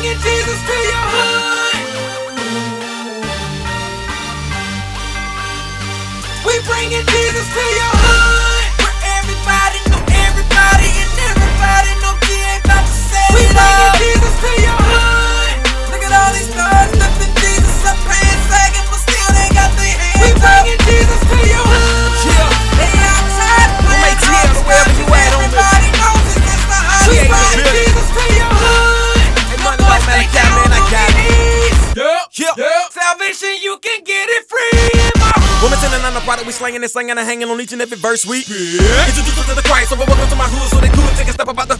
bringing Jesus to your hood. We bringing Jesus to your hood. We slanging and slanging and hanging on each and every verse we Introduce them to the Christ, so welcome to my hood so they could take a step about the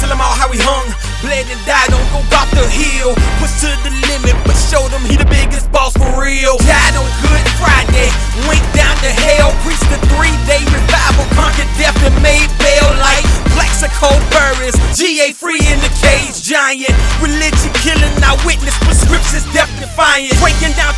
Tell them all how we hung, bled and died, don't go off the hill. Push to the limit, but show them he the biggest boss for real. Died on Good Friday,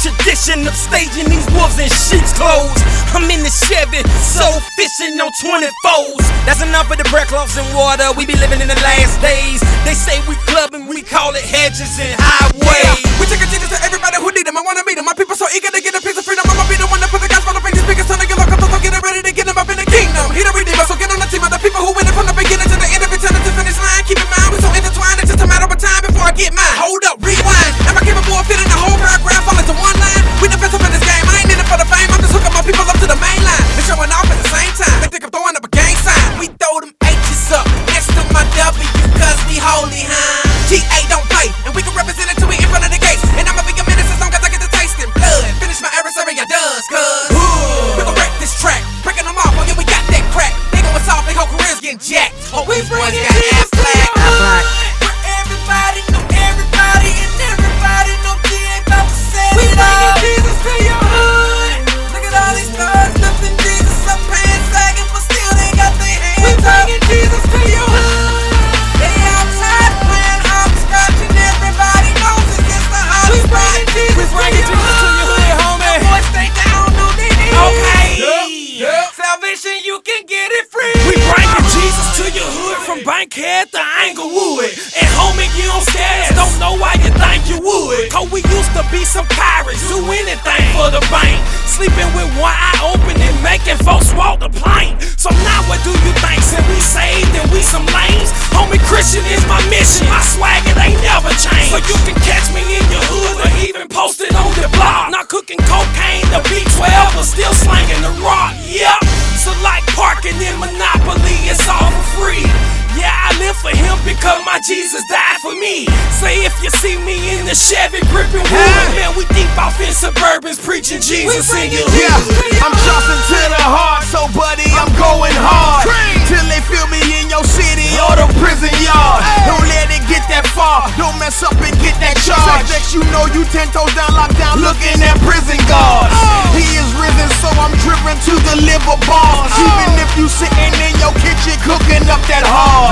Tradition of staging these wolves in sheep's clothes. I'm in the Chevy, soul fishing on 24s That's enough of the breadcloths and water, we be living in the last days. They say we clubbing, we call it hedges and highways. We take a Jesus to everybody who need him. I wanna meet him. My people so eager Cause we used to be some pirates, do anything for the bank. Sleeping with one eye open and making folks walk the plank. So now what do you think? Since we saved and we some lames? Homie, Christian is my mission. My swag, my Jesus died for me. Say if you see me in the Chevy gripping wood, man, we deep off in Suburbans preaching Jesus in your Yeah. I'm chopping to the heart, so buddy, I'm going hard. Till they feel me in your city or the prison yard. Don't let it get that far, don't mess up and get that charge. Next, you know you ten toes down, locked down, looking at prison guards. Oh. He is risen, so I'm driven to deliver bars. Oh. Even if you sitting in your kitchen cooking up that hard.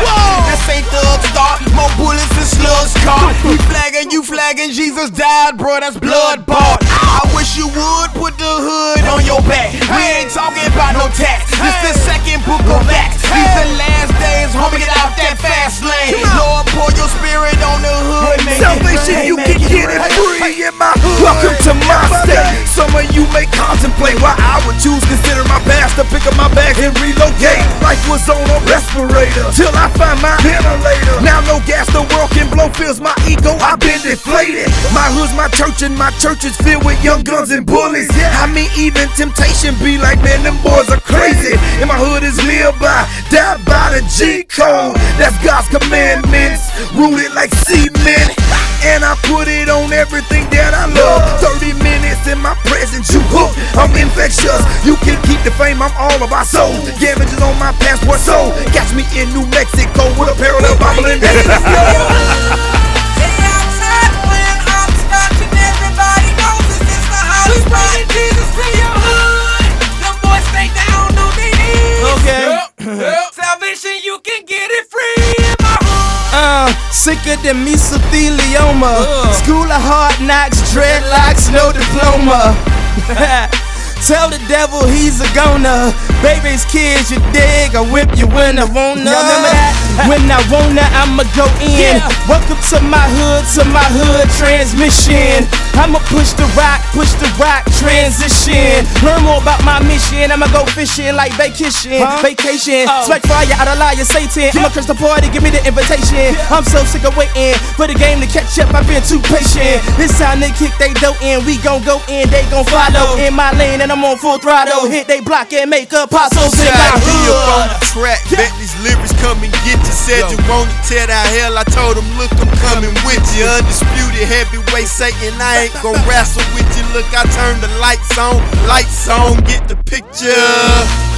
Died, blood bought. I wish you would put the hood on your back. We ain't talking about no tax. This the second book of Acts. These the last days, homie, get out that fast lane. Lord, pour your spirit on the hood. Salvation, you can get it free in my hood. Welcome to my state. Some of you may contemplate why I would choose consider my past to pick up my bags and relocate. Life was on a respirator till I find my ventilator. Now no gas, the world can blow fills my ego. I've been deflated. My hood's my church and my church is filled with young guns and bullies. I mean, even temptation be like, man, them boys are crazy. And my hood is lived by, died by the G code. That's God's commandments, rooted like cement. And I put it on everything that I love. 30 minutes in my presence, you hooked. I'm infectious. You can keep the fame, I'm all about soul. Damages on my passport, so catch me in New Mexico with a parallel Bible sicker than mesothelioma. School of hard knocks, dreadlocks, no diploma. Tell the devil he's a goner. Baby's kids, you dig. I whip you when I wanna. Y'all remember that? When I wanna, I'ma go in. Yeah. Welcome to my hood, to my hood transmission. I'ma push the rock, push the rock transition. Learn about my mission. I'ma go fishing like vacation, vacation. Oh. Smack fire out of liar Satan. I'ma curse the party, give me the invitation. I'm so sick of waiting for the game to catch up. I've been too patient. It's time they kick they dough in. We gon' go in, they gon' follow in my lane, and I'm on full throttle. Hit they block and make up potholes in my Shot me on hood. track. Bet these lyrics come and get you. Said you wanna tear down hell. I told him, look, I'm coming with you. Undisputed heavyweight Satan. I ain't gon' wrestle with you. Look, I turn the lights on. Lights on, get the picture.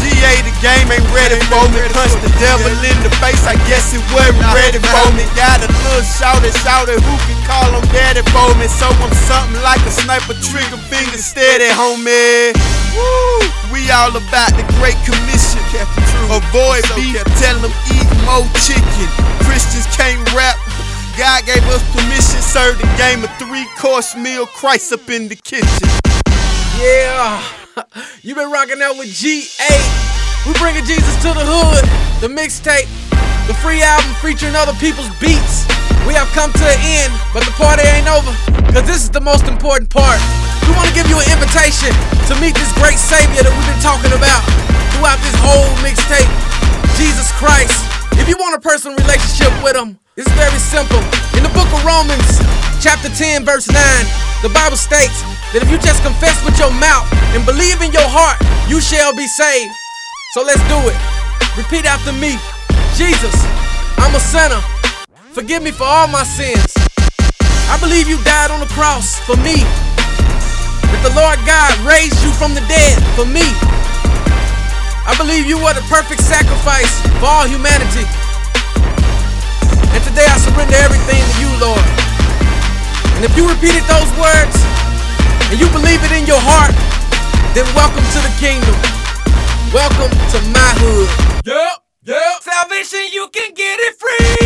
GA, the game ain't ready for me. Punch the devil in the face. I guess it wasn't ready for me. Got a little shouted, shouted. Who can call him daddy for me? So I'm something like a sniper, trigger finger steady, homie. Woo! We all about the Great Commission. Avoid beef, tell them eat more chicken. Christians can't rap. God gave us permission, serve the game a three course meal. Christ up in the kitchen. Yeah, you been rocking out with G8. We bringing Jesus to the hood. The mixtape, the free album featuring other people's beats. We have come to an end, but the party ain't over. Cause this is the most important part. We want to give you an invitation to meet this great Savior that we've been talking about throughout this whole mixtape, Jesus Christ. If you want a personal relationship with Him, it's very simple. In the book of Romans, chapter 10, verse 9, the Bible states that if you just confess with your mouth and believe in your heart, you shall be saved. So let's do it. Repeat after me Jesus, I'm a sinner. Forgive me for all my sins. I believe you died on the cross for me. That the Lord God raised you from the dead for me. I believe you were the perfect sacrifice for all humanity. And today I surrender everything to you, Lord. And if you repeated those words and you believe it in your heart, then welcome to the kingdom. Welcome to my hood. Yep, yep. Salvation, you can get it free.